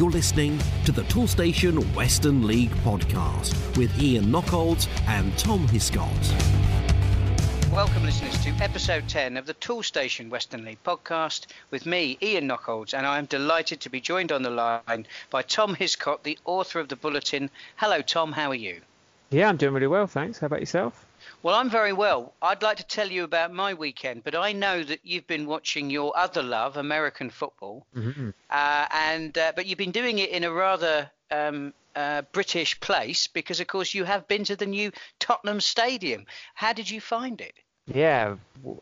You're listening to the Toolstation Western League podcast with Ian Knockolds and Tom Hiscott. Welcome, listeners, to episode 10 of the Toolstation Western League podcast with me, Ian Knockolds, and I am delighted to be joined on the line by Tom Hiscott, the author of the bulletin. Hello, Tom, how are you? Yeah, I'm doing really well, thanks. How about yourself? Well, I'm very well. I'd like to tell you about my weekend, but I know that you've been watching your other love, American football, mm-hmm. uh, and uh, but you've been doing it in a rather um, uh, British place because, of course, you have been to the new Tottenham Stadium. How did you find it? Yeah,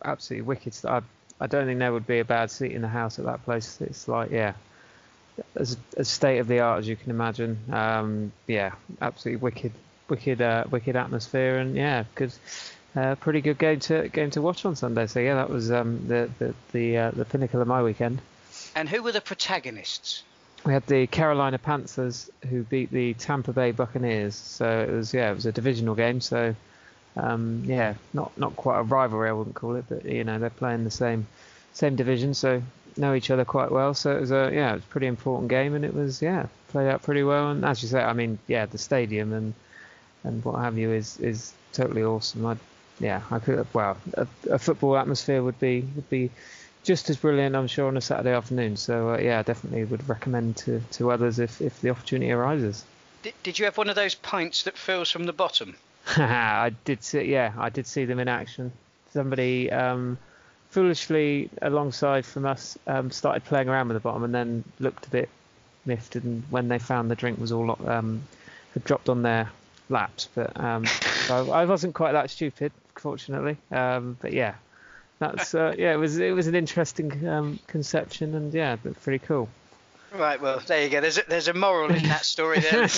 absolutely wicked. I, I don't think there would be a bad seat in the house at that place. It's like, yeah, as, as state of the art as you can imagine. Um, yeah, absolutely wicked wicked, uh, wicked atmosphere, and yeah, good, uh, pretty good game to game to watch on Sunday. So yeah, that was um, the the the, uh, the pinnacle of my weekend. And who were the protagonists? We had the Carolina Panthers who beat the Tampa Bay Buccaneers. So it was yeah, it was a divisional game. So um, yeah, not not quite a rivalry, I wouldn't call it, but you know they're playing the same same division, so know each other quite well. So it was a yeah, it was a pretty important game, and it was yeah played out pretty well. And as you say, I mean yeah, the stadium and and what have you is is totally awesome. I, yeah, I could well a, a, football atmosphere would be would be just as brilliant, I'm sure, on a Saturday afternoon. So uh, yeah, I definitely would recommend to, to others if, if the opportunity arises. Did, did you have one of those pints that fills from the bottom? I did see, yeah, I did see them in action. Somebody um, foolishly alongside from us um, started playing around with the bottom and then looked a bit miffed. And when they found the drink was all um, had dropped on their laps, but um, so I wasn't quite that stupid, fortunately. Um, but yeah, that's uh, yeah, it was it was an interesting um, conception, and yeah, but pretty cool. Right, well, there you go. There's a, there's a moral in that story there.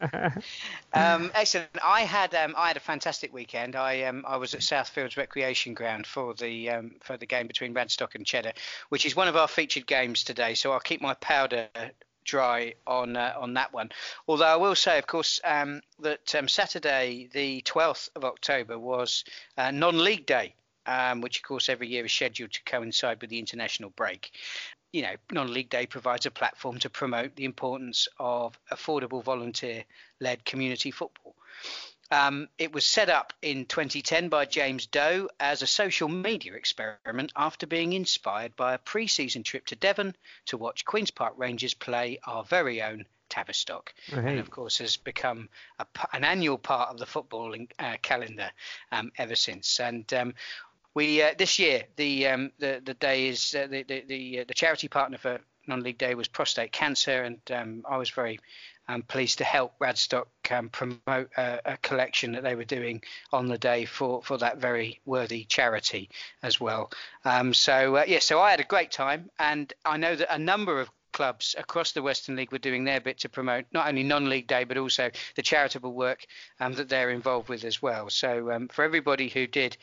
um, excellent. I had um, I had a fantastic weekend. I um, I was at Southfields Recreation Ground for the um, for the game between Radstock and Cheddar, which is one of our featured games today. So I'll keep my powder dry on uh, on that one. Although I will say, of course, um, that um, Saturday, the 12th of October, was uh, non-league day, um, which of course every year is scheduled to coincide with the international break. You know, non-league day provides a platform to promote the importance of affordable volunteer-led community football. Um, it was set up in 2010 by James Doe as a social media experiment after being inspired by a pre season trip to Devon to watch Queen's Park Rangers play our very own Tavistock. Right. And of course, has become a, an annual part of the footballing uh, calendar um, ever since. And um, we uh, this year the um, the the day is uh, the the the, uh, the, charity partner for non-league day was prostate cancer, and um, I was very I'm pleased to help Radstock um, promote a, a, collection that they were doing on the day for, for that very worthy charity as well. Um, so uh, yeah, so I had a great time, and I know that a number of clubs across the Western League were doing their bit to promote not only non-league day but also the charitable work um, that they're involved with as well. So um, for everybody who did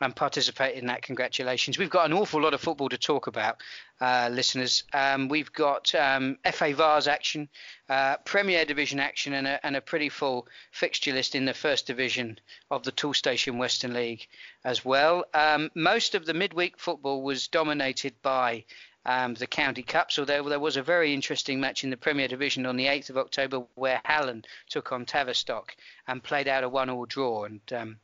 and participate in that. Congratulations. We've got an awful lot of football to talk about, uh, listeners. Um, we've got um, FA Vase action, uh, Premier Division action, and a, and a, pretty full fixture list in the first division of the Toolstation Western League as well. Um, most of the midweek football was dominated by um, the county cups. Although there was a very interesting match in the Premier Division on the 8th of October where Hallen took on Tavistock and played out a one-all draw. And um,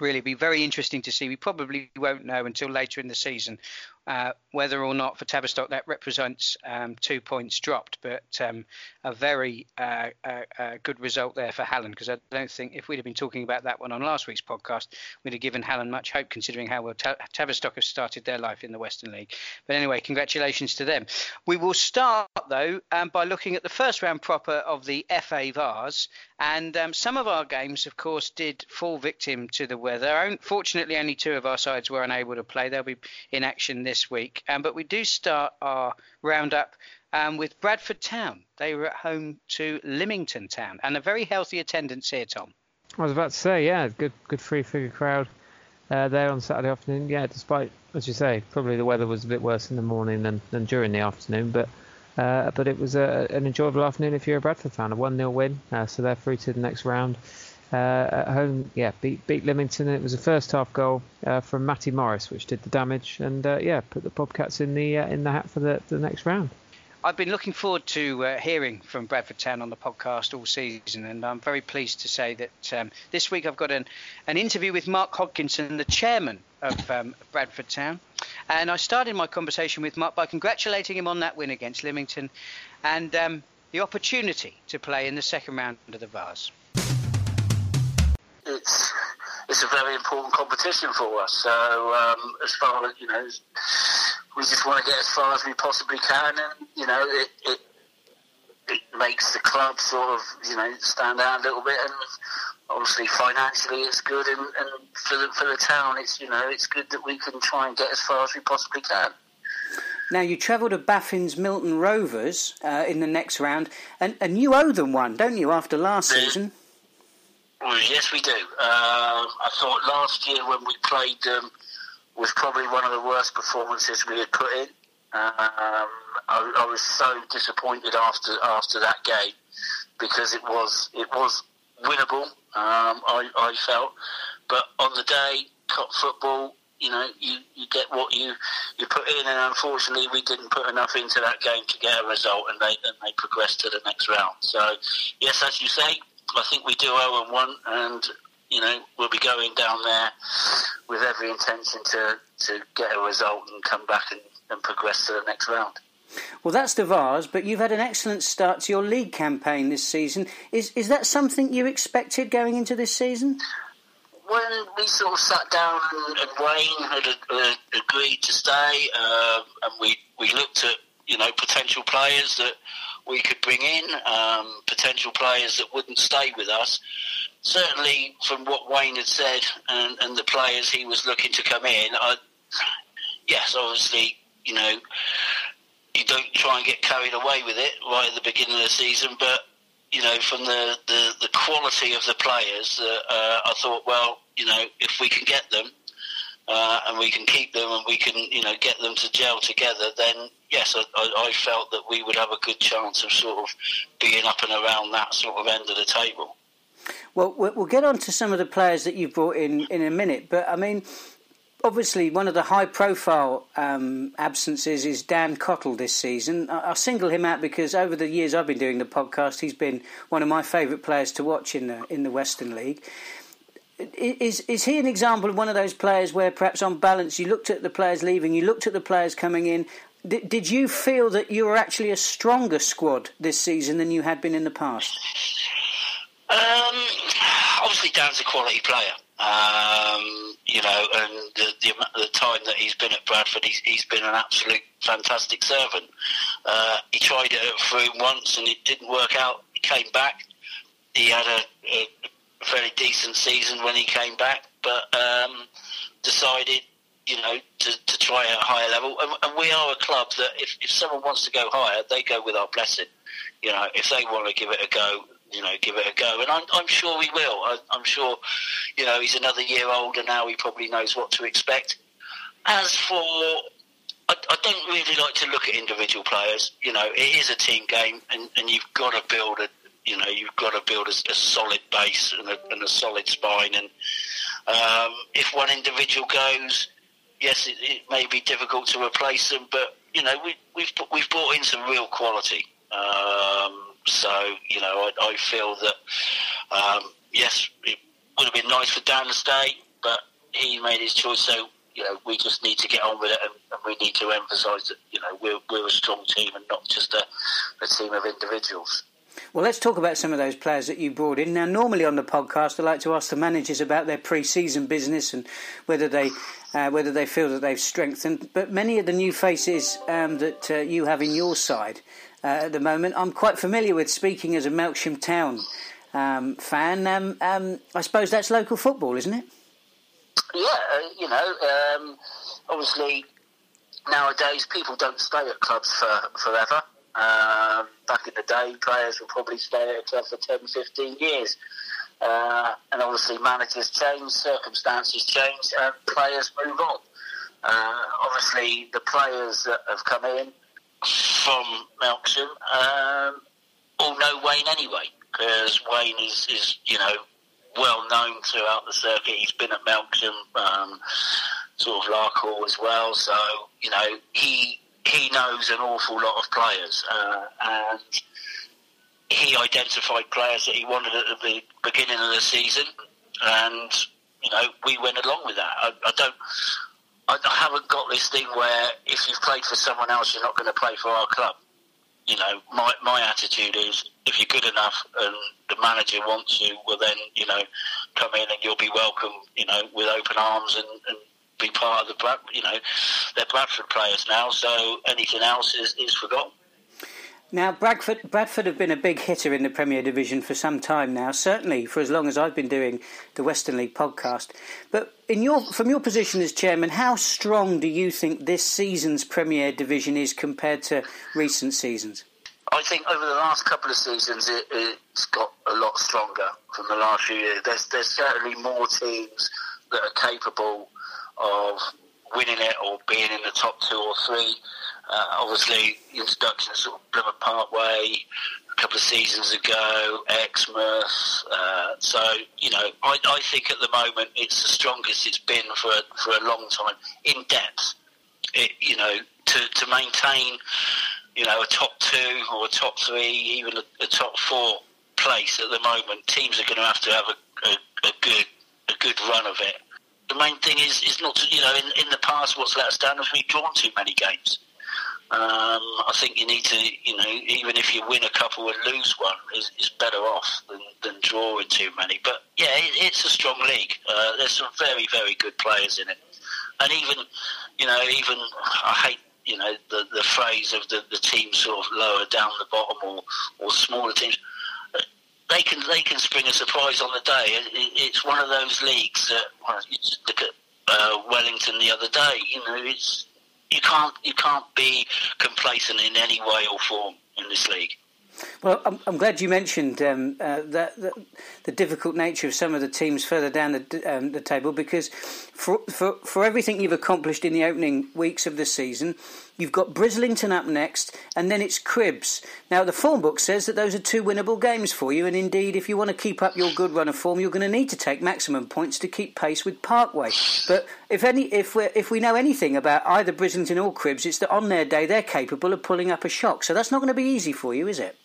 really be very interesting to see. We probably won't know until later in the season uh, whether or not for Tavistock that represents um, two points dropped, but um, a very uh, uh, uh good result there for Hallen because I don't think if we'd have been talking about that one on last week's podcast, we'd have given Hallen much hope considering how well Tavistock have started their life in the Western League. But anyway, congratulations to them. We will start though um, by looking at the first round proper of the FA Vase, and um, some of our games, of course, did fall victim to the weather. Fortunately, only two of our sides were unable to play. They'll be in action this this week. Um, but we do start our roundup um, with Bradford Town. They were at home to Lymington Town, and a very healthy attendance here, Tom. I was about to say, yeah, good good free figure crowd uh, there on Saturday afternoon. Yeah, despite as you say, probably the weather was a bit worse in the morning than, than during the afternoon, but uh, but it was a, an enjoyable afternoon if you're a Bradford fan. A one 0 win, uh, so they're through to the next round. Uh, at home, yeah, beat beat Lymington. It was a first half goal uh, from Matty Morris, which did the damage, and uh, yeah, put the Bobcats in the in the hat for the, the next round. I've been looking forward to uh, hearing from Bradford Town on the podcast all season, and I'm very pleased to say that um, this week I've got an, an interview with Mark Hodkinson, the chairman of um, Bradford Town. And I started my conversation with Mark by congratulating him on that win against Lymington and um, the opportunity to play in the second round of the Vase. It's it's a very important competition for us. So um, as far as you know, we just want to get as far as we possibly can, and you know, it, it it makes the club sort of you know stand out a little bit, and obviously financially it's good, and, and for the for the town, it's you know it's good that we can try and get as far as we possibly can. Now you travel to Baffins Milton Rovers uh, in the next round, and, and you owe them one, don't you? After last season. Yes, we do. Uh, I thought last year when we played them was probably one of the worst performances we had put in. Um, I, I, was so disappointed after after that game because it was it was winnable. Um, I, I felt, but on the day, top football, you know, you, you get what you you put in, and unfortunately, we didn't put enough into that game to get a result, and they and they progressed to the next round. So, yes, as you say, I think we do owe them one, and you know we'll be going down there with every intention to to get a result and come back and, and progress to the next round. Well, that's the Vase, but you've had an excellent start to your league campaign this season. Is is that something you expected going into this season? When we sort of sat down and, and Wayne had uh, agreed to stay, uh, and we we looked at you know potential players that we could bring in, um, potential players that wouldn't stay with us. Certainly, from what Wayne had said and, and the players he was looking to come in, I, yes, obviously, you know, you don't try and get carried away with it right at the beginning of the season, but you know, from the, the, the quality of the players, uh, uh, I thought, well, you know, if we can get them, uh, and we can keep them and we can, you know, get them to gel together, then yes, I, I, felt that we would have a good chance of sort of being up and around that sort of end of the table. Well, we'll get on to some of the players that you've brought in in a minute, but I mean, obviously one of the high-profile um, absences is Dan Cottle this season. I, I single him out because over the years I've been doing the podcast, he's been one of my favourite players to watch in the in the Western League is is he an example of one of those players where perhaps on balance you looked at the players leaving, you looked at the players coming in. Did, did you feel that you were actually a stronger squad this season than you had been in the past? Um, obviously, Dan's a quality player. Um, you know, and the, the, the, time that he's been at Bradford, he's, he's been an absolute fantastic servant. Uh, he tried it for Frome once and it didn't work out. He came back. He had a, a very decent season when he came back, but um, decided, you know, to, to try at a higher level. And, and, we are a club that if, if someone wants to go higher, they go with our blessing. You know, if they want to give it a go, you know, give it a go. And I'm, I'm sure we will. I, I'm sure, you know, he's another year older now. He probably knows what to expect. As for I, I, don't really like to look at individual players. You know, it is a team game, and, and you've got to build a, you know you've got to build a, a solid base and a, and a, solid spine. And um, if one individual goes, yes, it, it, may be difficult to replace them, but you know we, we've we've brought in some real quality. Um, so you know I, I feel that um, yes, it would have been nice for Dan to stay, but he made his choice. So you know, we just need to get on with it, and, and we need to emphasise that you know we're we're a strong team and not just a, a team of individuals. Well, let's talk about some of those players that you brought in. Now, normally on the podcast, I like to ask the managers about their pre-season business and whether they uh, whether they feel that they've strengthened. But many of the new faces um, that uh, you have in your side uh, at the moment, I'm quite familiar with. Speaking as a Melksham Town um, fan, um, um I suppose that's local football, isn't it? Yeah, uh, you know, um, obviously nowadays people don't stay at clubs for forever. Um, back in the day, players would probably stay at a club for 10, 15 years. Uh, and obviously, managers change, circumstances change, and players move on. Uh, obviously, the players that have come in from Melksham um, all know Wayne anyway, because Wayne is, is, you know, well known throughout the circuit. He's been at Melksham, um, sort of Larkhall as well. So, you know, he he knows an awful lot of players, uh, and he identified players that he wanted at the beginning of the season, and you know we went along with that. I, I don't. I haven't got this thing where if you've played for someone else, you're not going to play for our club. You know, my my attitude is if you're good enough and the manager wants you, well then you know, come in and you'll be welcome. You know, with open arms and, and be part of the Brad. You know, they're Bradford players now, so anything else is is forgotten. Now, Bradford, Bradford have been a big hitter in the Premier Division for some time now, certainly for as long as I've been doing the Western League podcast. But in your, from your position as chairman, how strong do you think this season's Premier Division is compared to recent seasons? I think over the last couple of seasons, it, has got a lot stronger from the last few years. There's, there's certainly more teams that are capable of winning it or being in the top two or three. Uh, obviously, introduction of sort of Plymouth Parkway a couple of seasons ago, Exmouth. Uh, so, you know, I, I think at the moment it's the strongest it's been for for a long time in depth. It, you know, to, to maintain, you know, a top two or a top three, even a, a top four place at the moment, teams are going to have to have a, a, a good a good run of it. The main thing is is not to, you know, in, in the past, what's let us down is we've drawn too many games. Um, I think you need to, you know, even if you win a couple and lose one, is, is better off than, than drawing too many. But yeah, it, it's a strong league. Uh, there's some very, very good players in it, and even, you know, even I hate, you know, the the phrase of the the teams sort of lower down the bottom or or smaller teams. They can they can spring a surprise on the day. It, it's one of those leagues that well, look at uh, Wellington the other day. You know, it's you can't you can't be complacent in any way or form in this league. Well, I'm, I'm glad you mentioned um, uh, the, the, the, difficult nature of some of the teams further down the, um, the table because for, for, for everything you've accomplished in the opening weeks of the season, you've got Brislington up next, and then it's Cribbs. Now, the form book says that those are two winnable games for you, and indeed, if you want to keep up your good run of form, you're going to need to take maximum points to keep pace with Parkway. But if any, if we if we know anything about either Brislington or Cribbs, it's that on their day they're capable of pulling up a shock. So that's not going to be easy for you, is it?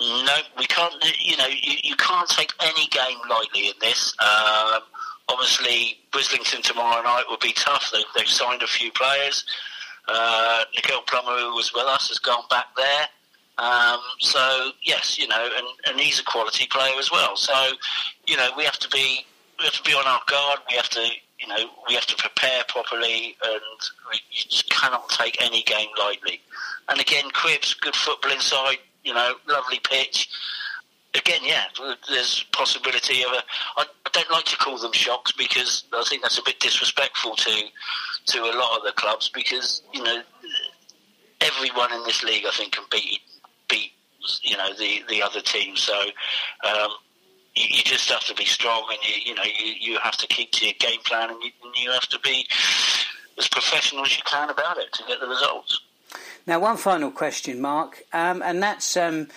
No, we can't. You know, you, you can't take any game lightly in this. Um, obviously, Brislington tomorrow night will be tough. They, they've signed a few players. Uh, Nicole Plummer, who was with us, has gone back there. Um, so yes, you know, and, and he's a quality player as well. So you know, we have to be we have to be on our guard. We have to you know we have to prepare properly, and we, you just cannot take any game lightly. And again, Cribbs, good football inside you know, lovely pitch. Again, yeah, there's possibility of a. I don't like to call them shocks because I think that's a bit disrespectful to to a lot of the clubs because you know everyone in this league I think can beat beat you know the the other team. So um, you, you, just have to be strong and you you know you, you have to keep to your game plan and you, and you have to be as professional as you can about it to get the results. Now, one final question, Mark, um, and that's um,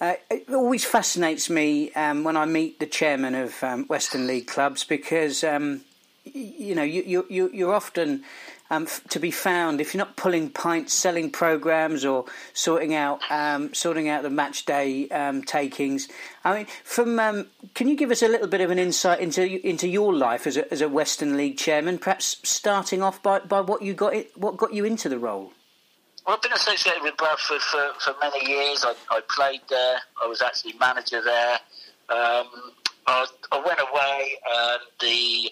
uh, it always fascinates me um, when I meet the chairman of um, Western League clubs because um, you know you, you, you're often um, to be found if you're not pulling pints, selling programs, or sorting out um, sorting out the match day um, takings. I mean, from um, can you give us a little bit of an insight into into your life as a, as a Western League chairman? Perhaps starting off by, by what you got it, what got you into the role. Well, I've been associated with Bradford for, for many years. I, I played there. I was actually manager there. Um, I, I, went away, and the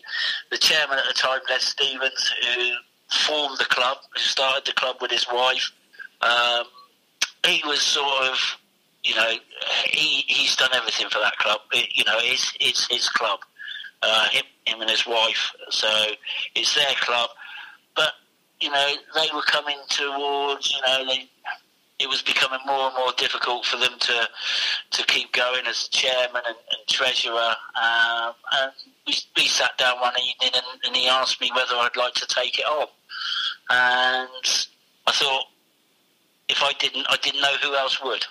the chairman at the time, Les Stevens, who formed the club, who started the club with his wife, um, he was sort of, you know, he, he's done everything for that club. It, you know, it's it's his club, uh, him, him and his wife. So it's their club but you know, they were coming towards, you know, they, it was becoming more and more difficult for them to to keep going as chairman and, and treasurer. Um, and we, we, sat down one evening and, and, he asked me whether I'd like to take it on. And I thought, if I didn't, I didn't know who else would,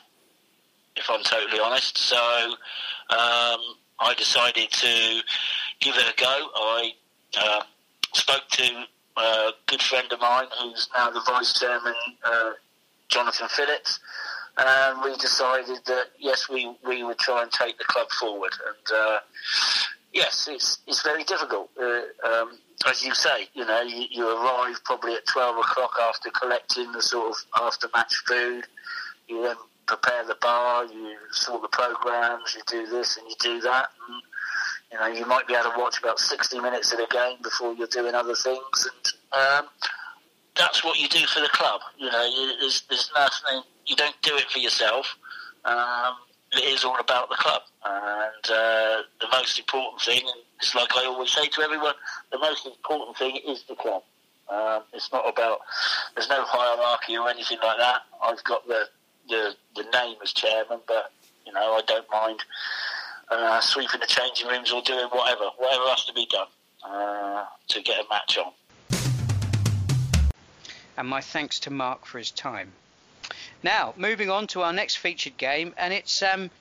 if I'm totally honest. So um, I decided to give it a go. I uh, spoke to a good friend of mine who's now the vice chairman, uh, Jonathan Phillips. And we decided that yes, we, we would try and take the club forward. And uh, yes, it's it's very difficult. Uh, um, as you say, you know, you, you, arrive probably at twelve o'clock after collecting the sort of after match food. You then prepare the bar, you sort the programs, you do this and you do that. And, you know, you might be able to watch about sixty minutes of the game before you're doing other things, and um, that's what you do for the club. You know, you, there's, there's nothing. You don't do it for yourself. Um, it is all about the club. And uh, the most important thing, it's like I always say to everyone, the most important thing is the club. Um, it's not about, there's no hierarchy or anything like that. I've got the, the, the name as chairman, but, you know, I don't mind uh, sweeping the changing rooms or doing whatever, whatever has to be done uh, to get a match on. And my thanks to Mark for his time. Now, moving on to our next featured game, and it's um,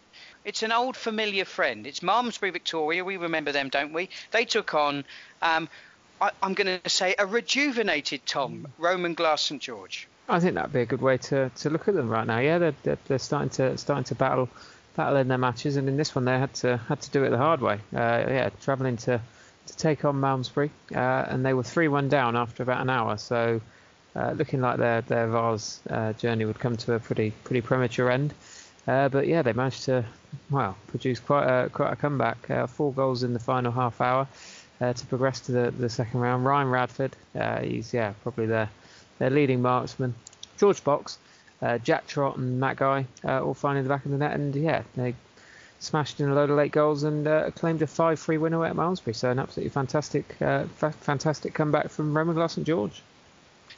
it's an old familiar friend. It's Malmesbury Victoria. We remember them, don't we? They took on, um, I, am going to say, a rejuvenated Tom Roman Glass St George. I think that'd be a good way to, to look at them right now. Yeah, they're, they're, they're starting to starting to battle battle in their matches, and in this one they had to had to do it the hard way. Uh, yeah, travelling to to take on Malmesbury, uh, and they were three one down after about an hour. So uh, looking like their their Vase uh, journey would come to a pretty pretty premature end. Uh, but yeah, they managed to well produce quite a quite a comeback. Uh, four goals in the final half hour uh, to progress to the, the second round. Ryan Radford, uh, he's yeah probably their their leading marksman. George Box, Jack Trott, and Matt Guy all finding the back of the net, and yeah they smashed in a load of late goals and claimed a 5-3 win away at Malmesbury. So an absolutely fantastic fa- fantastic comeback from Roman Glass St George.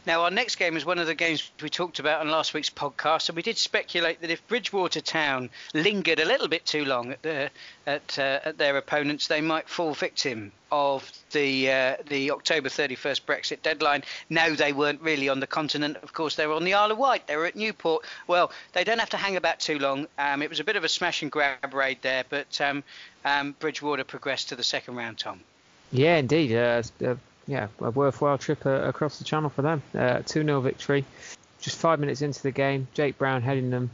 Now, our next game is one of the games we talked about on last week's podcast, and we did speculate that if Bridgwater Town lingered a little bit too long at, the, at, uh, at their opponents, they might fall victim of the uh, the October 31st Brexit deadline. No, they weren't really on the continent. Of course, they were on the Isle of Wight. They were at Newport. Well, they don't have to hang about too long. Um, it was a bit of a smash and grab raid there, but um, um, Bridgwater progressed to the second round. Tom. Yeah, indeed. Uh, uh yeah, a worthwhile trip uh, across the channel for them. Uh, 2 0 victory. Just five minutes into the game, Jake Brown heading them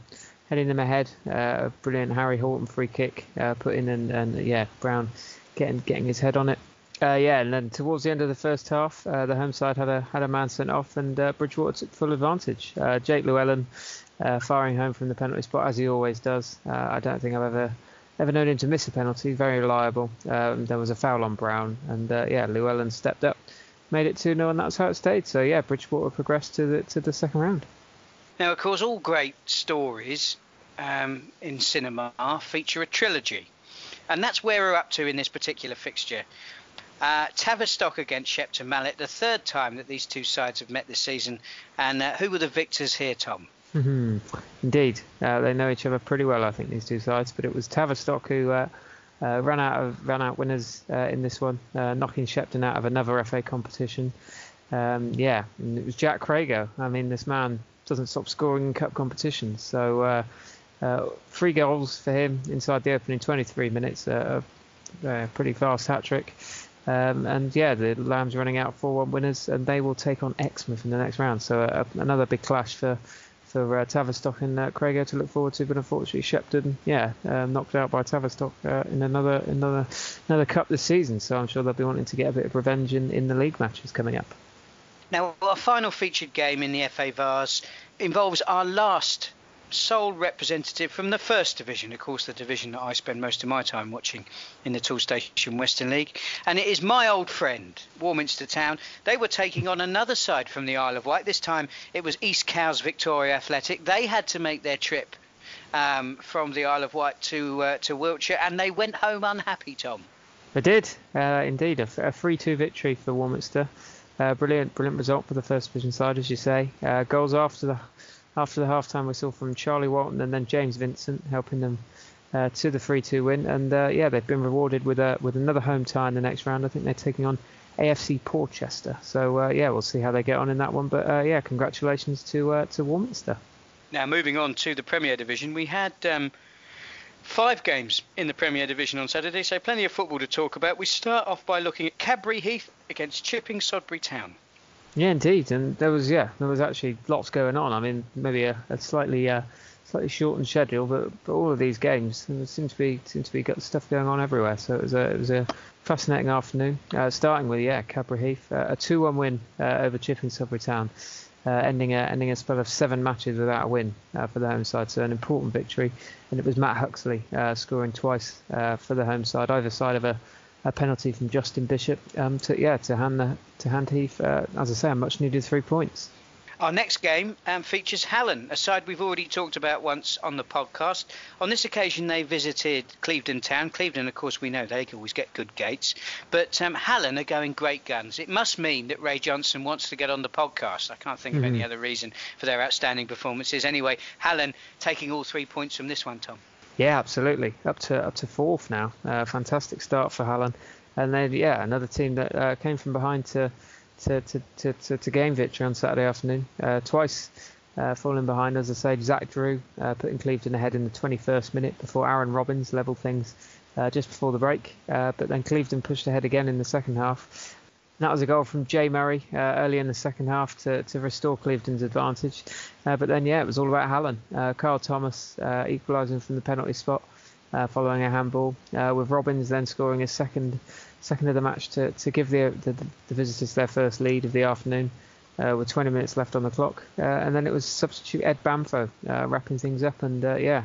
heading them ahead. Uh, brilliant Harry Horton free kick uh, put in, and, and yeah, Brown getting getting his head on it. Uh, yeah, and then towards the end of the first half, uh, the home side had a had a man sent off, and uh, Bridgwater took full advantage. Uh, Jake Llewellyn firing home from the penalty spot as he always does. I don't think I've ever Never known him to miss a penalty. Very reliable. Um, there was a foul on Brown, and uh, yeah, Llewellyn stepped up, made it 2 0, and that's how it stayed. So yeah, Bridgwater progressed to the to the second round. Now, of course, all great stories um, in cinema feature a trilogy, and that's where we're up to in this particular fixture. Uh, Tavistock against Shepton Mallet, the third time that these two sides have met this season. And uh, who were the victors here, Tom? Mm-hmm. Indeed, uh, they know each other pretty well. I think these two sides, but it was Tavistock who uh, uh, ran out of ran out winners uh, in this one, uh, knocking Shepton out of another FA competition. Um, yeah, and it was Jack Crago. I mean, this man doesn't stop scoring in cup competitions. So uh, three goals for him inside the opening 23 minutes, a pretty fast hat trick. Um, and yeah, the Lambs running out 4-1 winners, and they will take on Exmouth in the next round. So another big clash for for uh, Tavistock and uh, Crago to look forward to. But unfortunately, Shepton, yeah, uh, knocked out by Tavistock uh, in another another another cup this season. So I'm sure they'll be wanting to get a bit of revenge in, in the league matches coming up. Now, our final featured game in the FA Vase involves our last sole representative from the first division, of course, the division that I spend most of my time watching in the Toolstation Western League. And it is my old friend, Warminster Town. They were taking on another side from the Isle of Wight. This time it was East Cowes Victoria Athletic. They had to make their trip um, from the Isle of Wight to uh, to Wiltshire, and they went home unhappy. Tom. They did, uh, indeed, a, three-two victory for Warminster. Uh, brilliant, brilliant result for the first division side, as you say. Uh, goals after the after the halftime whistle from Charlie Walton and then James Vincent helping them uh, to the 3-2 win. And uh, yeah, they've been rewarded with a, with another home tie in the next round. I think they're taking on AFC Portchester. So uh, yeah, we'll see how they get on in that one. But uh, yeah, congratulations to uh, to Warminster. Now moving on to the Premier Division, we had. Um, five games in the Premier Division on Saturday, so plenty of football to talk about. We start off by looking at Cadbury Heath against Chipping Sodbury Town. Yeah, indeed, and there was yeah, there was actually lots going on. I mean, maybe a, a slightly uh, slightly shortened schedule, but, but all of these games seem to be seem to be got stuff going on everywhere. So it was a it was a fascinating afternoon. Uh, starting with yeah, Cadbury Heath, uh, a 2-1 win uh, over Chipping Sodbury Town, uh, ending a ending a spell of seven matches without a win uh, for the home side. So an important victory, and it was Matt Huxley scoring twice for the home side, either side of a a penalty from Justin Bishop um, to yeah to hand the, to hand Heath, uh, as I say, a much needed three points. Our next game um, features Hallen, a side we've already talked about once on the podcast. On this occasion, they visited Clevedon Town. Clevedon, of course, we know they always get good gates, but um, Hallen are going great guns. It must mean that Ray Johnson wants to get on the podcast. I can't think mm-hmm. of any mm-hmm. other reason for their outstanding performances. Anyway, Hallen taking all three points from this one, Tom. Yeah, absolutely. Up to up to fourth now. Uh, fantastic start for Hallen, and then yeah, another team that uh, came from behind to to, to, to, to, to gain victory on Saturday afternoon. Uh, twice uh, falling behind, as I say, Zach Drew uh, putting Clevedon ahead in the 21st minute before Aaron Robbins levelled things uh, just before the break. but then Clevedon pushed ahead again in the second half that was a goal from Jay Murray uh, early in the second half to, to restore Clevedon's advantage. Uh, but then, yeah, it was all about Hallen. Uh, Carl Thomas uh, equalising from the penalty spot uh, following a handball, uh, with Robbins then scoring a second second of the match to, to give the, the, the visitors their first lead of the afternoon. with 20 minutes left on the clock, and then it was substitute Ed Bamfo wrapping things up, and yeah,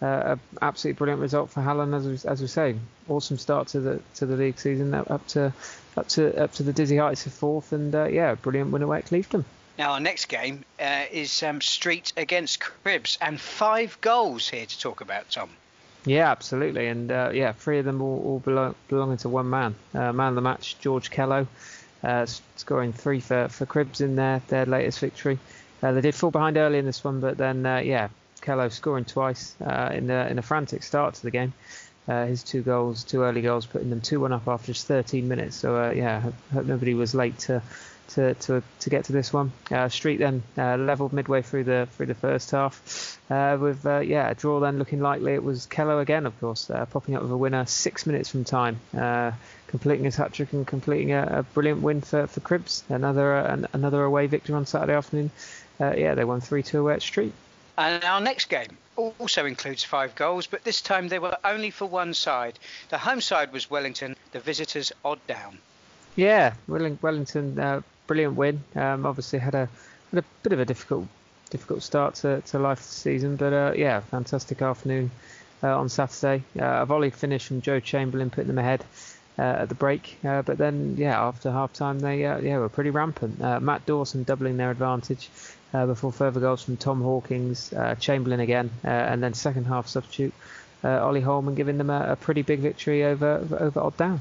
uh, absolutely brilliant result for Hallen, as we, as we say. Awesome start to the to the league season, up to up to up to the dizzy heights of fourth, and uh, yeah, brilliant win away at Clevedon. Now our next game uh, is um, Street against Cribbs, and five goals here to talk about, Tom. Yeah, absolutely, and uh, yeah, three of them all, all belong, belonging to one man. Uh, man of the match, George Kello, uh, scoring three for for Cribbs in their their latest victory. they did fall behind early in this one, but then yeah, Kello scoring twice uh, in a in a frantic start to the game. Uh, his two goals, two early goals, putting them 2 1 up after just 13 minutes. So, uh, yeah, hope, nobody was late to to, to, to get to this one. Uh, Street then uh, levelled midway through the through the first half, uh, with yeah a draw then looking likely. It was Kello again, of course, popping up with a winner six minutes from time, completing his hat trick and completing a, a, brilliant win for, for Cribbs. Another an, another away victory on Saturday afternoon. yeah, they won 3 2 away at Street. And our next game also includes five goals, but this time they were only for one side. The home side was Wellington, the visitors odd down. Yeah, Wellington, uh, brilliant win. Um, obviously had a had a bit of a difficult difficult start to, to life this season, but uh, yeah, fantastic afternoon uh, on Saturday. Uh, a volley finish from Joe Chamberlain putting them ahead. Uh, at the break, uh, but then yeah, after half time they yeah were pretty rampant. Matt Dawson doubling their advantage, uh, before further goals from Tom Hawkins, uh, Chamberlain again, uh, and then second half substitute uh, Ollie Holman giving them a, a, pretty big victory over over Odd Down.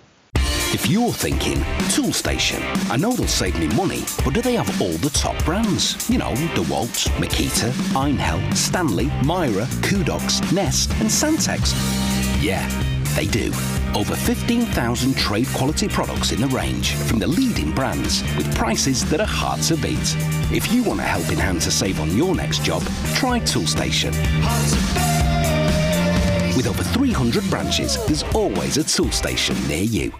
If you're thinking Toolstation, I know they'll save me money, but do they have all the top brands? You know, DeWalt, Makita, Einhell, Stanley, Mira, Kudox, Nest, and Santex. Yeah, they do. Over 15,000 trade quality products in the range from the leading brands with prices that are hard to beat. If you want a helping hand to save on your next job, try Toolstation. With over 300 branches, there's always a Toolstation near you.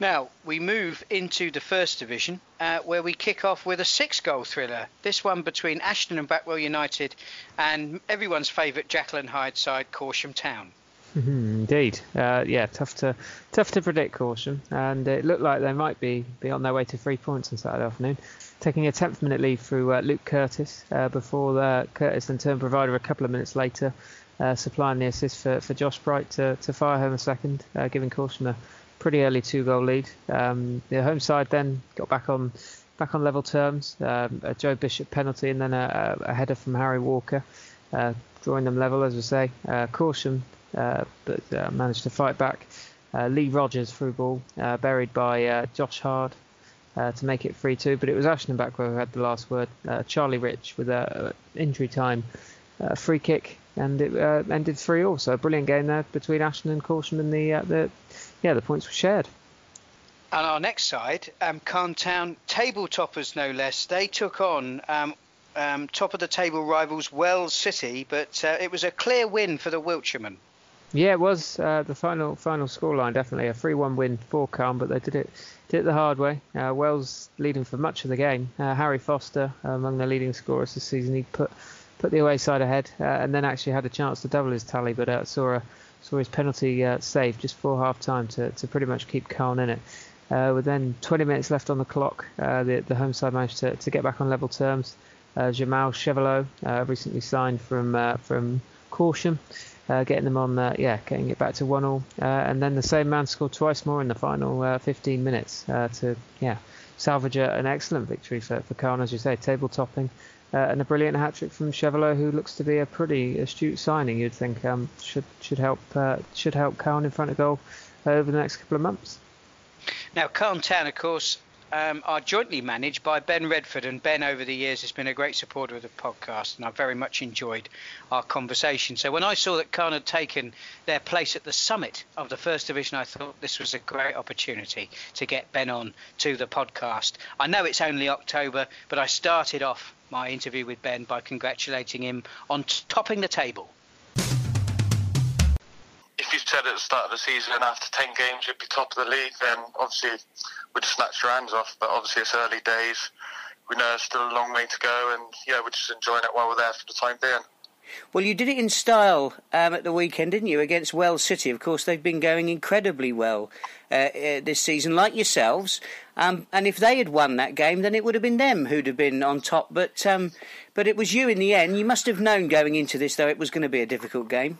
Now, we move into the first division uh, where we kick off with a six goal thriller. This one between Ashton and Backwell United and everyone's favourite and Hyde side, Corsham Town. Mm-hmm, indeed, uh, yeah, tough to tough to predict Corsham, and it looked like they might be be on their way to three points on Saturday afternoon, taking a 10th minute lead through uh, Luke Curtis uh, before uh, Curtis then turned provider a couple of minutes later, uh, supplying the assist for, for Josh Bright to, to fire home a second, uh, giving Corsham a pretty early two goal lead. Um, the home side then got back on back on level terms, um, a Joe Bishop penalty and then a, a header from Harry Walker. drawing them level, as we say. Uh, but uh, managed to fight back. Uh, Lee Rogers through ball, buried by Josh Hard. to make it 3-2, but it was Ashton Backwell who had the last word. Charlie Rich with a injury time free kick, and it ended 3-all. So a brilliant game there between Ashton and Corsham, and the the yeah the points were shared. On our next side, um, Town table toppers no less. They took on um, um, top of the table rivals Wells City, but uh, it was a clear win for the Wiltshiremen. Yeah, it was uh, the final final scoreline. Definitely a three-one win for Calne, but they did it did it the hard way. Uh, Wells leading for much of the game. Uh, Harry Foster among the leading scorers this season. He put put the away side ahead, uh, and then actually had a chance to double his tally, but uh, saw a, saw his penalty uh, saved just before half time to, to pretty much keep Calne in it. With then 20 minutes left on the clock, the, the home side managed to, to get back on level terms. Jamal Chevalot, recently signed from from Corsham, uh, getting them on, uh, yeah, getting it back to one all, uh, and then the same man scored twice more in the final uh, 15 minutes uh, to, yeah, salvage a, an excellent victory for for Calne, as you say, table topping, uh, and a brilliant hat trick from Chevalot, who looks to be a pretty astute signing. You'd think um, should should help should help Calne in front of goal over the next couple of months. Now, Calne Town, of course, um, are jointly managed by Ben Redford, and Ben over the years has been a great supporter of the podcast, and I've very much enjoyed our conversation. So when I saw that Calne had taken their place at the summit of the First Division, I thought this was a great opportunity to get Ben on to the podcast. I know it's only October, but I started off my interview with Ben by congratulating him on topping the table if you said at the start of the season after 10 games you'd be top of the league, then obviously we'd snatch your hands off. But obviously it's early days. We know there's still a long way to go, and yeah, we're just enjoying it while we're there for the time being. Well, you did it in style um, at the weekend, didn't you, against Wells City? Of course, they've been going incredibly well uh, uh, this season, like yourselves. Um, and if they had won that game, then it would have been them who'd have been on top. But um, but it was you in the end. You must have known going into this, though, it was going to be a difficult game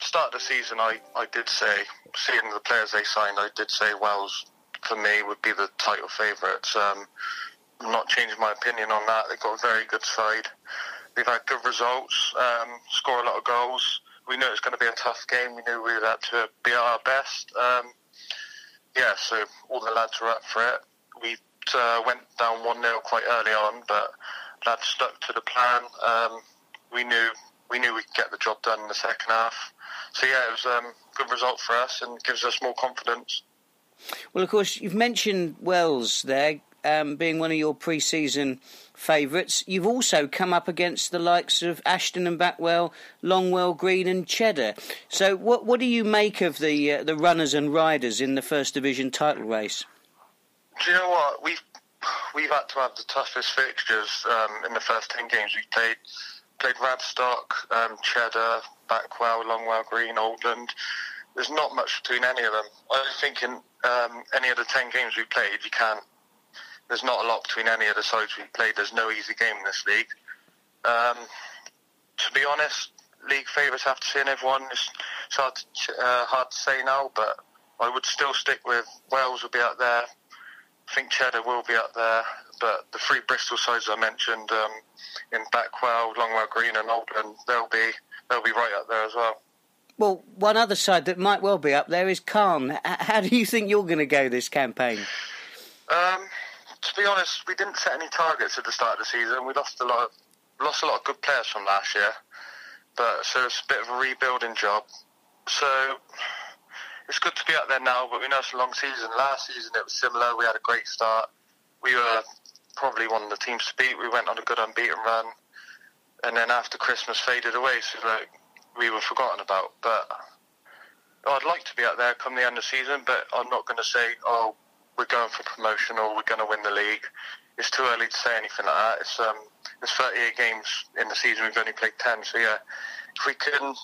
start of the season, I, I did say, seeing the players they signed, I did say Wells for me would be the title favourites. Um, I'm not changing my opinion on that. They've got a very good side. They've had good results, um, score a lot of goals. We knew it was going to be a tough game. We knew we had to be at our best. Um, yeah, so all the lads were up for it. We uh, went down 1 0 quite early on, but lads stuck to the plan. Um, we knew we knew we could get the job done in the second half so yeah, it was a um, good result for us and gives us more confidence. Well, of course, you've mentioned Wells there um, being one of your pre-season favourites. You've also come up against the likes of Ashton and Backwell, Longwell Green and Cheddar. So, what what do you make of the uh, the runners and riders in the first division title race? Do you know what we've we've had to have the toughest fixtures um, in the first ten games we've played. Played Radstock, um, Cheddar, Backwell, Longwell Green, Oldland. There's not much between any of them. I think in um, any of the 10 games we played, you can. There's not a lot between any of the sides we played. There's no easy game in this league. Um, to be honest, league favourites after seeing everyone, it's, it's hard, to, uh, hard to say now, but I would still stick with Wells will be up there. I think Cheddar will be up there, but the three Bristol sides I mentioned um, in Backwell, Longwell Green, and Oldland, they'll be they'll be right up there as well. Well, one other side that might well be up there is Calne. How do you think you're going to go this campaign? Um, to be honest, we didn't set any targets at the start of the season. We lost a lot, of, lost a lot of good players from last year, but so it's a bit of a rebuilding job. So it's good to be up there now, but we know it's a long season. Last season it was similar. We had a great start. We were probably one of the teams to beat. We went on a good unbeaten run and then after Christmas faded away, so like we were forgotten about. But I'd like to be out there come the end of the season, but I'm not going to say, oh, we're going for promotion or we're going to win the league. It's too early to say anything like that. It's um, it's 38 games in the season. We've only played 10, so yeah, if we can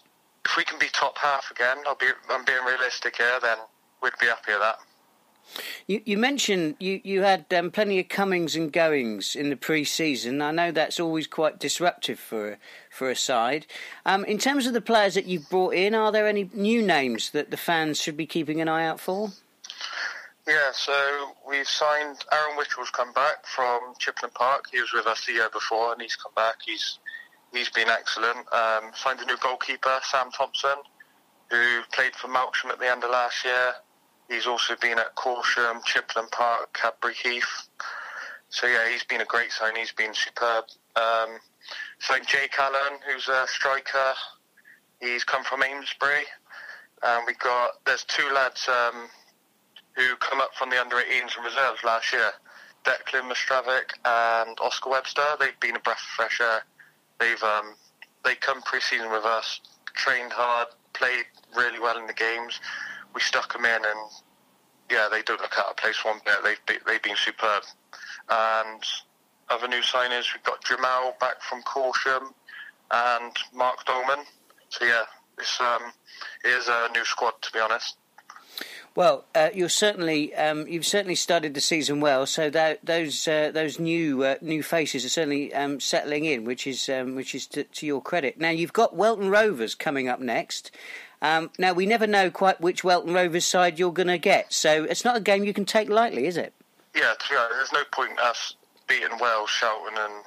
if we can be top half again, I'll be I'm being realistic here. Then we'd be happy with that. You, you mentioned you, you had um, plenty of comings and goings in the pre-season. I know that's always quite disruptive for for a side. Um, in terms of the players that you've brought in, are there any new names that the fans should be keeping an eye out for? Yeah, so we've signed Aaron Whittle's come back from Chippenham Park. He was with us the year before, and he's come back. He's he's been excellent. Um, signed a new goalkeeper, Sam Thompson, who played for Melksham at the end of last year. He's also been at Corsham, Chippenham Park, Cadbury Heath. So yeah, he's been a great sign. He's been superb. Um, so Jake Allen, who's a striker, he's come from Amesbury. And we got there's two lads um, who come up from the under 18s and reserves last year. Declan Mastravik and Oscar Webster. They've been a breath of fresh air. They've um, they come pre-season with us, trained hard, played really well in the games. We stuck them in, and yeah, they don't look out of place one bit. They've be, they've been superb. And other new signings, we've got Jamal back from Corsham and Mark Dolman. So yeah, it's um, it is a new squad to be honest. Well, uh, you're certainly um, you've certainly started the season well. So that, those uh, those new uh, new faces are certainly um, settling in, which is um, which is to, to, your credit. Now you've got Welton Rovers coming up next. Um, now we never know quite which Welton Rovers side you're going to get, so it's not a game you can take lightly, is it? Yeah, yeah there's no point us beating Wells, shouting and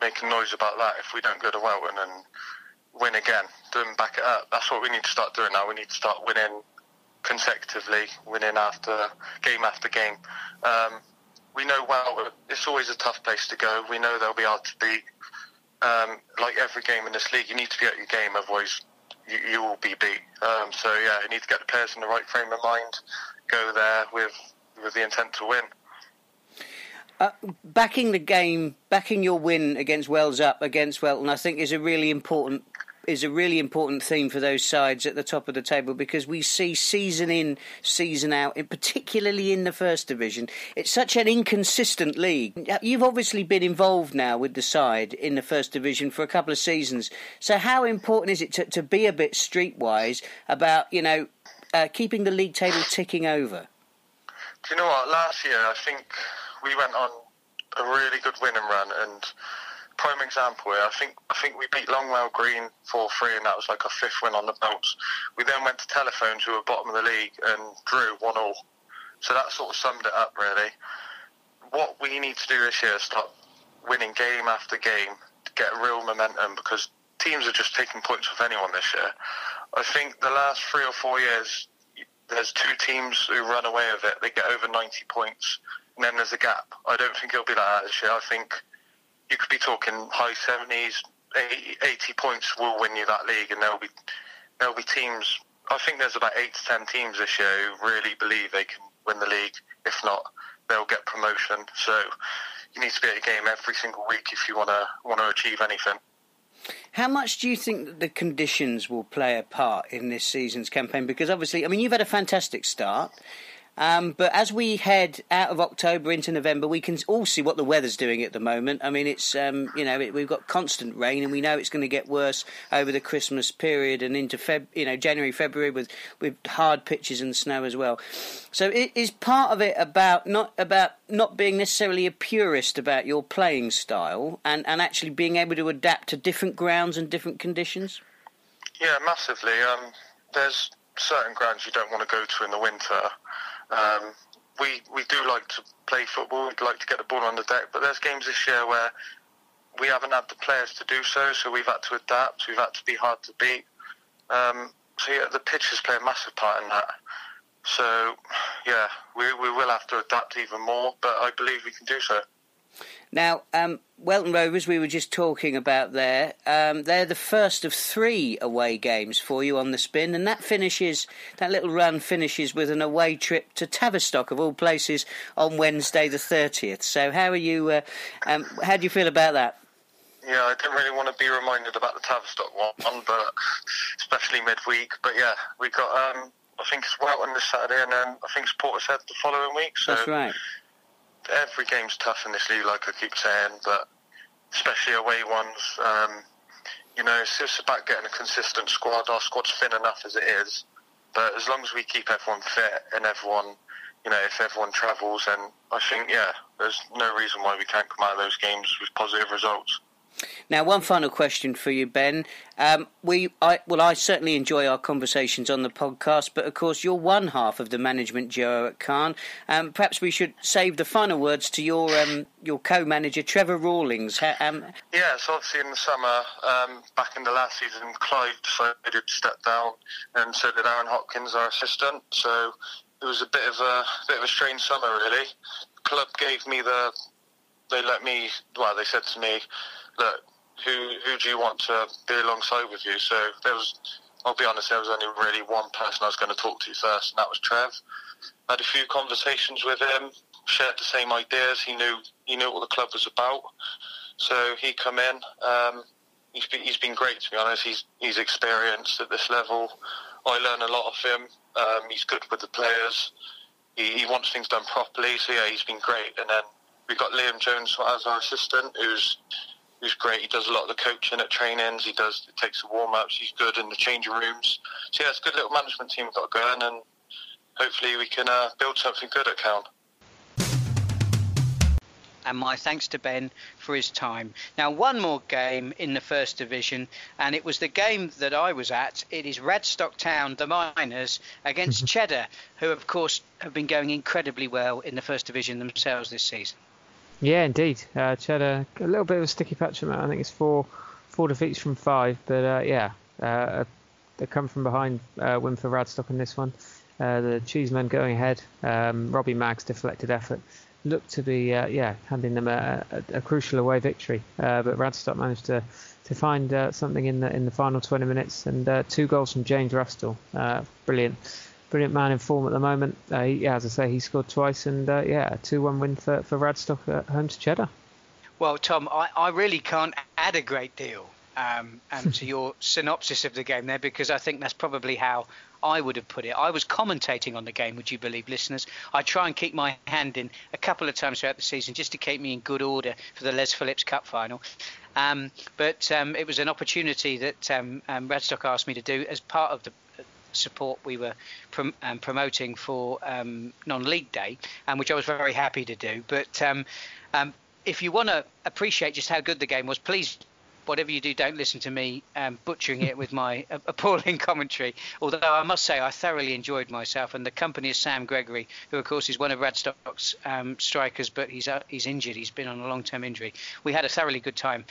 making noise about that if we don't go to Welton and win again. Then back it up. That's what we need to start doing now. We need to start winning consecutively, winning after game after game. Um, we know well it's always a tough place to go. We know they'll be hard to beat. Um, like every game in this league, you need to be at your game, otherwise you, you will be beat. Um, so yeah, you need to get the players in the right frame of mind, go there with with the intent to win. Uh, backing the game, backing your win against Wells up against Welton, I think is a really important is a really important theme for those sides at the top of the table because we see season in, season out, particularly in the first division. It's such an inconsistent league. You've obviously been involved now with the side in the first division for a couple of seasons. So, how important is it to, to be a bit streetwise about, you know, uh, keeping the league table ticking over? Do you know what? Last year, I think we went on a really good winning run and prime example here. I think I think we beat Longwell Green four three, and that was like a fifth win on the bounce. We then went to Telephones, who were bottom of the league, and drew one all. So that sort of summed it up really. What we need to do this year is start winning game after game to get real momentum because teams are just taking points off anyone this year. I think the last three or four years, there's two teams who run away with it. They get over 90 points, and then there's a gap. I don't think it'll be like that this year. I think you could be talking high 70s, 80, points will win you that league, and there'll be there'll be teams. I think there's about eight to ten teams this year who really believe they can win the league. If not, they'll get promotion. So you need to be at a game every single week if you want to want to achieve anything. How much do you think that the conditions will play a part in this season's campaign? Because obviously, I mean, you've had a fantastic start. Um, but as we head out of October into November, we can all see what the weather's doing at the moment. I mean, it's um, you know it, we've got constant rain, and we know it's going to get worse over the Christmas period and into Feb, you know January, February with with hard pitches and snow as well. So it is part of it about not about not being necessarily a purist about your playing style, and and actually being able to adapt to different grounds and different conditions. Yeah, massively. Um, there's certain grounds you don't want to go to in the winter um, we we do like to play football. We'd like to get the ball on the deck, but there's games this year where we haven't had the players to do so, so we've had to adapt. We've had to be hard to beat. Um, so yeah, the pitches play a massive part in that. So yeah, we we will have to adapt even more, but I believe we can do so. Now, um, Welton Rovers, we were just talking about there. Um, they're the first of three away games for you on the spin, and that finishes that little run finishes with an away trip to Tavistock of all places on Wednesday the thirtieth. So, how are you? Uh, um, how do you feel about that? Yeah, I didn't really want to be reminded about the Tavistock one, but especially midweek. But yeah, we got. Um, I think it's Welton this Saturday, and then I think it's Portishead the following week. So That's right every game's tough in this league, like I keep saying, but especially away ones. Um, you know, it's just about getting a consistent squad. Our squad's thin enough as it is, but as long as we keep everyone fit and everyone, you know, if everyone travels, then I think, yeah, there's no reason why we can't come out of those games with positive results. Now, one final question for you, Ben. Um, we, I, well, I certainly enjoy our conversations on the podcast, but of course, you're one half of the management duo at Calne. Um, perhaps we should save the final words to your um, your co-manager, Trevor Rawlings. Um, yeah, so obviously in the summer, um, back in the last season, Clive decided to step down, and so did Aaron Hopkins, our assistant. So it was a bit of a bit of a strange summer, really. The club gave me the, they let me, well, they said to me look, who who do you want to be alongside with you? So there was, I'll be honest, there was only really one person I was going to talk to first, and that was Trev. I had a few conversations with him, shared the same ideas. He knew he knew what the club was about, so he come in. Um, he's been, he's been great to be honest. He's he's experienced at this level. I learn a lot of him. Um, he's good with the players. He, he wants things done properly. So yeah, he's been great. And then we've got Liam Jones as our assistant, who's who's great. He does a lot of the coaching at trainings. He does takes the warm ups. He's good in the changing rooms. So yeah, it's a good little management team we've got going, and hopefully we can uh, build something good at Calne and my thanks to Ben for his time. Now, one more game in the First Division, and it was the game that I was at. It is Radstock Town, the Miners, against. Cheddar, who, of course, have been going incredibly well in the First Division themselves this season. Yeah, indeed. Uh, Cheddar, a little bit of a sticky patch. on that. I think it's four, four defeats from five, but uh, yeah, uh, they come from behind uh, win for Radstock in this one. Uh, the Cheesemen going ahead. Um, Robbie Mag's deflected effort looked to be uh, yeah handing them a, a, a crucial away victory. But Radstock managed to to find something in the in the final 20 minutes and two goals from James Rustall. Brilliant, brilliant man in form at the moment. Uh, yeah, as I say, he scored twice and yeah, a 2-1 win for for Radstock at home to Cheddar. Well, Tom, I, I really can't add a great deal um, um, to your synopsis of the game there because I think that's probably how I would have put it. I was commentating on the game, would you believe, listeners? I try and keep my hand in a couple of times throughout the season just to keep me in good order for the Les Phillips Cup final. Um, but um, it was an opportunity that um, um Radstock asked me to do as part of the support we were prom- um, promoting for um, non-league day, and which I was very happy to do. But if you want to appreciate just how good the game was, please whatever you do, don't listen to me um, butchering it with my appalling commentary. Although I must say, I thoroughly enjoyed myself, and the company of Sam Gregory, who of course is one of Radstock's um, strikers, but he's uh, he's injured. He's been on a long-term injury. We had a thoroughly good time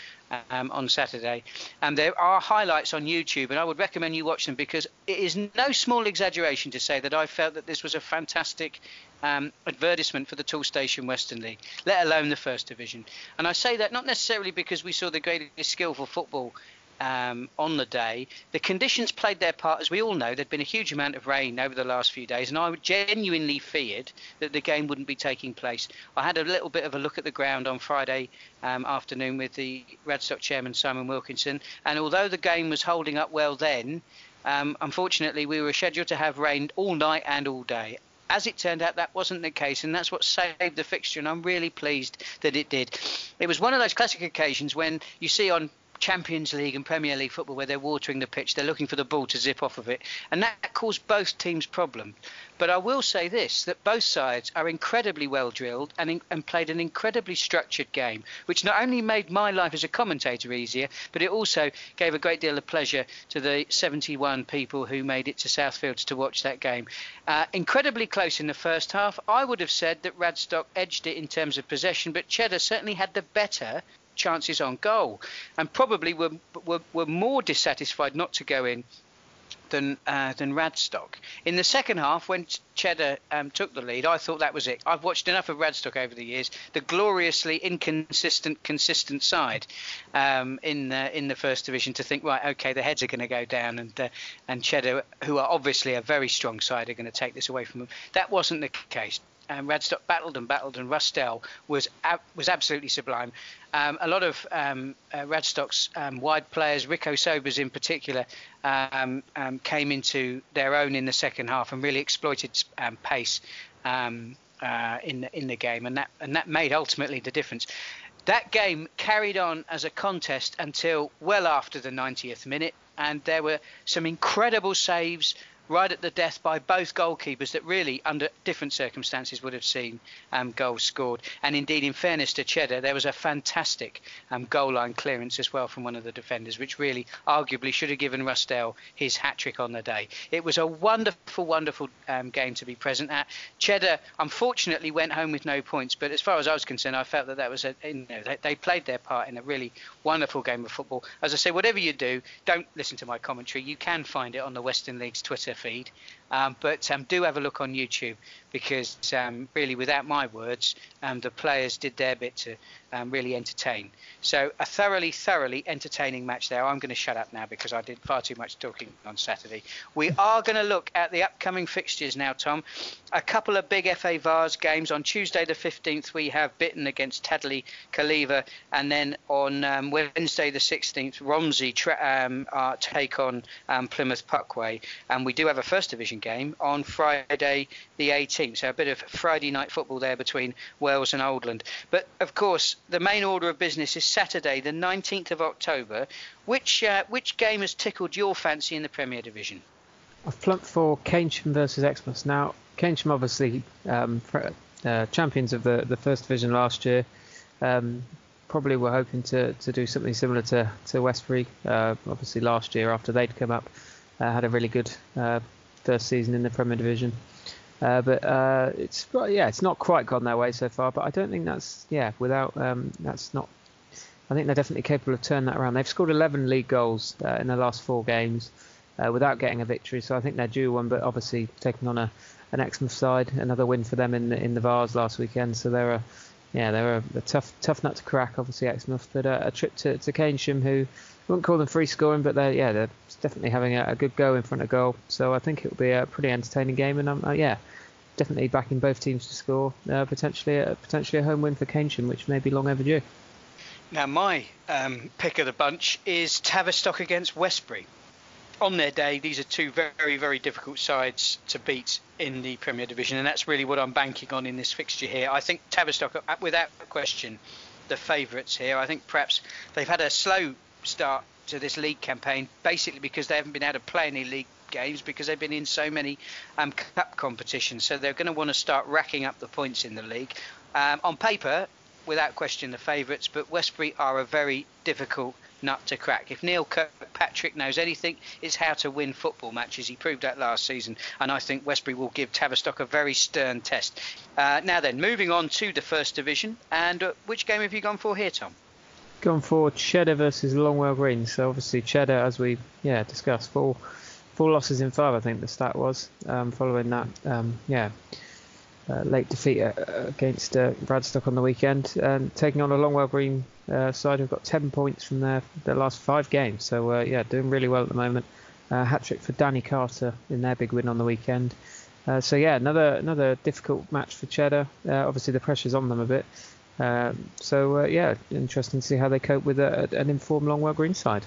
um, on Saturday, and there are highlights on YouTube, and I would recommend you watch them because it is no small exaggeration to say that I felt that this was a fantastic um, advertisement for the Toolstation Western League, let alone the First Division. And I say that not necessarily because we saw the greatest skillful football um, on the day. The conditions played their part, as we all know. There'd been a huge amount of rain over the last few days, and I genuinely feared that the game wouldn't be taking place. I had a little bit of a look at the ground on Friday um, afternoon with the Radstock chairman Simon Wilkinson, and although the game was holding up well then, um, unfortunately, we were scheduled to have rain all night and all day. As it turned out, that wasn't the case, and that's what saved the fixture, and I'm really pleased that it did. It was one of those classic occasions when you see on Champions League and Premier League football where they're watering the pitch, they're looking for the ball to zip off of it, and that caused both teams problems. But I will say this: that both sides are incredibly well drilled and, in, and played an incredibly structured game, which not only made my life as a commentator easier, but it also gave a great deal of pleasure to the 71 people who made it to Southfields to watch that game. Uh, incredibly close in the first half. I would have said that Radstock edged it in terms of possession, but Cheddar certainly had the better chances on goal, and probably were were, were more dissatisfied not to go in than uh, than Radstock. In the second half, when Cheddar um, took the lead, I thought that was it. I've watched enough of Radstock over the years. The gloriously inconsistent, consistent side um, in the in the first division to think, right, okay, the heads are going to go down, and uh, and Cheddar, who are obviously a very strong side, are going to take this away from them. That wasn't the case um, Radstock battled and battled, and Rustell was ab- was absolutely sublime. Um, a lot of um, uh, Radstock's um, wide players, Rico Sobers in particular, um, um, came into their own in the second half and really exploited pace uh, in the, in the game, and that and that made ultimately the difference. That game carried on as a contest until well after the 90th minute, and there were some incredible saves right at the death by both goalkeepers that really, under different circumstances, would have seen um, goals scored. And indeed, in fairness to Cheddar, there was a fantastic um, goal line clearance as well from one of the defenders, which really arguably should have given Rustell his hat trick on the day. It was a wonderful, wonderful um, game to be present at. Cheddar, unfortunately, went home with no points, but as far as I was concerned, I felt that that was a, you know, they, they played their part in a really wonderful game of football. As I say, whatever you do, don't listen to my commentary. You can find it on the Western League's Twitter feed. Um, but um, do have a look on YouTube because um, really, without my words, um, the players did their bit to um, really entertain. So a thoroughly, thoroughly entertaining match there. I'm going to shut up now because I did far too much talking on Saturday. We are going to look at the upcoming fixtures now, Tom. A couple of big FA Vase games on Tuesday the 15th. We have Bitton against Tadley Calleva, and then on um, Wednesday the 16th, Romsey tra- um, take on um, Plymouth Parkway, and we do have a First Division game on Friday the 18th. So a bit of Friday night football there between Wells and Oldland. But of course, the main order of business is Saturday, the 19th of October. Which uh, which game has tickled your fancy in the Premier Division? I've plumped for Keynsham versus Exmouth. Now, Keynsham obviously um, uh, champions of the, the First Division last year. Um, probably were hoping to, to do something similar to, to Westbury. Uh, obviously, last year after they'd come up, uh, had a really good uh, first season in the Premier Division. Uh, but uh, it's yeah, it's not quite gone their way so far. But I don't think that's yeah. Without um, that's not. I think they're definitely capable of turning that around. They've scored 11 league goals uh, in the last four games uh, without getting a victory, so I think they're due one. But obviously taking on a an Exmouth side, another win for them in the, in the Vase last weekend. So they're a yeah, they're a, tough tough nut to crack. Obviously Exmouth, but a, a trip to to Keynsham who wouldn't call them free scoring, but they're yeah they're definitely having a, a, good go in front of goal. So I think it'll be a pretty entertaining game, and um, uh, yeah, definitely backing both teams to score. Uh, potentially, a, potentially a home win for Keynsham, which may be long overdue. Now, my um, pick of the bunch is Tavistock against Westbury. On their day, these are two very, very difficult sides to beat in the Premier Division, and that's really what I'm banking on in this fixture here. I think Tavistock, uh, without question, the favourites here. I think perhaps they've had a slow start to this league campaign, basically because they haven't been able to play any league games because they've been in so many um, cup competitions. So they're going to want to start racking up the points in the league. Um, on paper, without question, the favourites, but Westbury are a very difficult nut to crack. If Neil Kirkpatrick knows anything, it's how to win football matches. He proved that last season, and I think Westbury will give Tavistock a very stern test. Uh, now then, moving on to the first division, and uh, which game have you gone for here, Tom? Gone for Cheddar versus Longwell Green. So obviously Cheddar, as we yeah discussed, four four losses in five, I think the stat was. Um, following that, um, yeah, uh, late defeat uh, against uh, Radstock on the weekend, and taking on a Longwell Green uh, side who've got 10 points from their their last five games. So uh, yeah, doing really well at the moment. Uh, hat trick for Danny Carter in their big win on the weekend. so yeah, another another difficult match for Cheddar. obviously the pressure's on them a bit. so yeah, interesting to see how they cope with a, an informed Longwell Green side.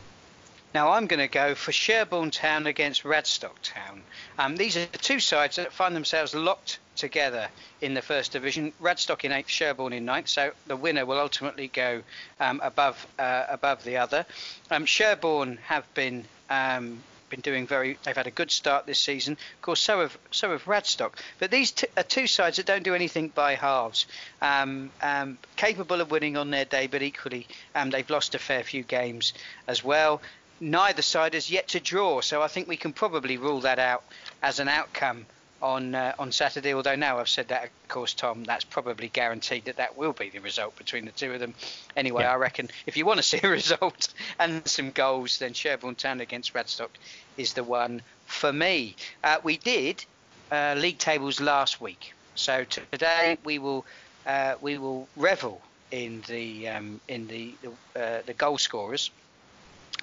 Now I'm going to go for Sherborne Town against Radstock Town. Um, these are the two sides that find themselves locked together in the first division. Radstock in eighth, Sherborne in ninth. So the winner will ultimately go um, above uh, above the other. Um, Sherborne have been um, been doing very. They've had a good start this season. Of course, so have so have Radstock. But these t- are two sides that don't do anything by halves. Um, um, capable of winning on their day, but equally um, they've lost a fair few games as well neither side has yet to draw, so I think we can probably rule that out as an outcome on uh, on Saturday. Although now I've said that, of course, Tom, that's probably guaranteed that that will be the result between the two of them. Anyway, yeah. I reckon if you want to see a result and some goals, then Sherborne Town against Radstock is the one for me. Uh, we did uh, league tables last week, so today we will uh, we will revel in the um, in the the, uh, the goal scorers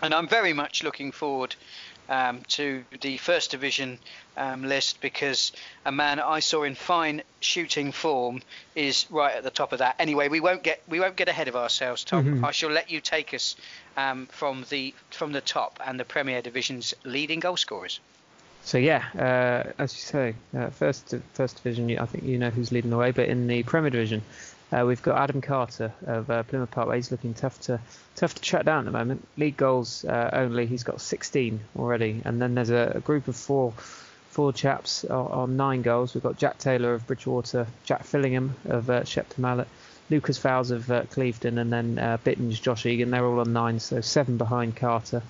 and I'm very much looking forward um, to the first division um, list because a man I saw in fine shooting form is right at the top of that. Anyway, we won't get we won't get ahead of ourselves, Tom. Mm-hmm. I shall let you take us um, from the from the top and the Premier Division's leading goal scorers. So yeah, uh, as you say, uh, first first division, I think you know who's leading the way, but in the Premier Division, uh, we've got Adam Carter of uh, Plymouth Parkway. He's looking tough to tough to track down at the moment. League goals uh, only. He's got 16 already, and then there's a, a group of four four chaps on, on, nine goals. We've got Jack Taylor of Bridgwater, Jack Fillingham of uh, Shepton Mallet, Lucas Fowles of uh, Clevedon, and then uh, Bitton's Josh Egan. They're all on nine, so seven behind Carter,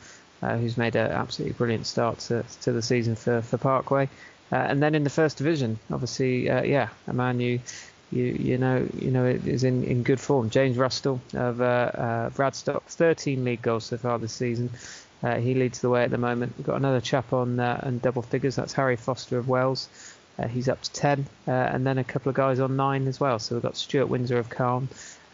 uh, who's made an absolutely brilliant start to, to the season for for Parkway. Uh, and then in the first division, obviously, uh, yeah, a man you you know you know is in, in good form. James Rustall of uh, uh, Radstock, 13 league goals so far this season. Uh, he leads the way at the moment. We've got another chap on uh, on double figures. That's Harry Foster of Wells. Uh, he's up to 10, uh, and then a couple of guys on nine as well. So we've got Stuart Windsor of Calne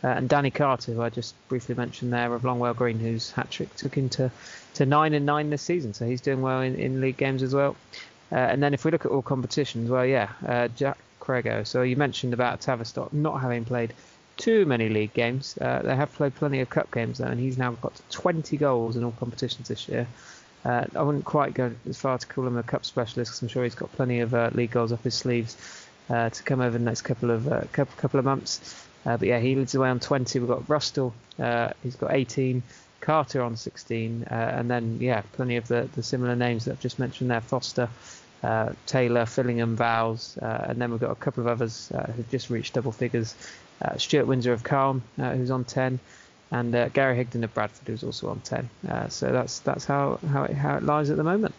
uh, and Danny Carter, who I just briefly mentioned there of Longwell Green, whose hat trick took him to, to nine and nine this season. So he's doing well in, in league games as well. Uh, and then if we look at all competitions, well, yeah, uh, Jack Crego. So you mentioned about Tavistock not having played too many league games. Uh, they have played plenty of cup games though, and he's now got 20 goals in all competitions this year. Uh, I wouldn't quite go as far to call him a cup specialist because I'm sure he's got plenty of uh, league goals up his sleeves uh, to come over the next couple of uh, couple, couple of months. Uh, but yeah, he leads away on 20. We've got Rustle, he's got 18. Carter on 16, and then yeah, plenty of the, the similar names that I've just mentioned there: Foster, Uh, Taylor, Fillingham, Vowles, uh, and then we've got a couple of others uh, who've just reached double figures. Stuart Windsor of Calne, who's on 10 and uh, Gary Higdon of Bradford, who's also on 10. Uh, so that's that's how how it, how it lies at the moment.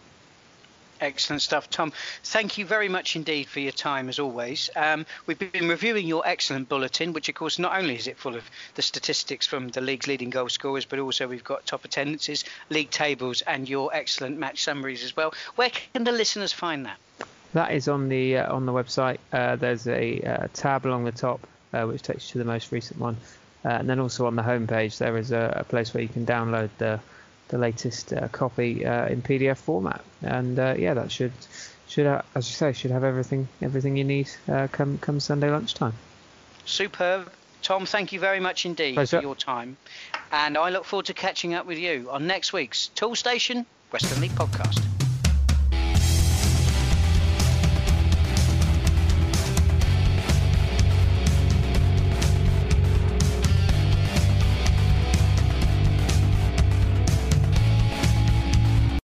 Excellent stuff, Tom. Thank you very much indeed for your time, as always. Um, we've been reviewing your excellent bulletin, which, of course, not only is it full of the statistics from the league's leading goal scorers, but also we've got top attendances, league tables, and your excellent match summaries as well. Where can the listeners find that? That is on the uh, on the website. Uh, there's a uh, tab along the top uh, which takes you to the most recent one, uh, and then also on the homepage there is a, a, place where you can download the the latest uh, copy uh, in PDF format. And uh, yeah, that should should as you say should have everything everything you need come come Sunday lunchtime. Superb. Tom, thank you very much indeed Pleasure. for your time. And I look forward to catching up with you on next week's Toolstation Western League podcast.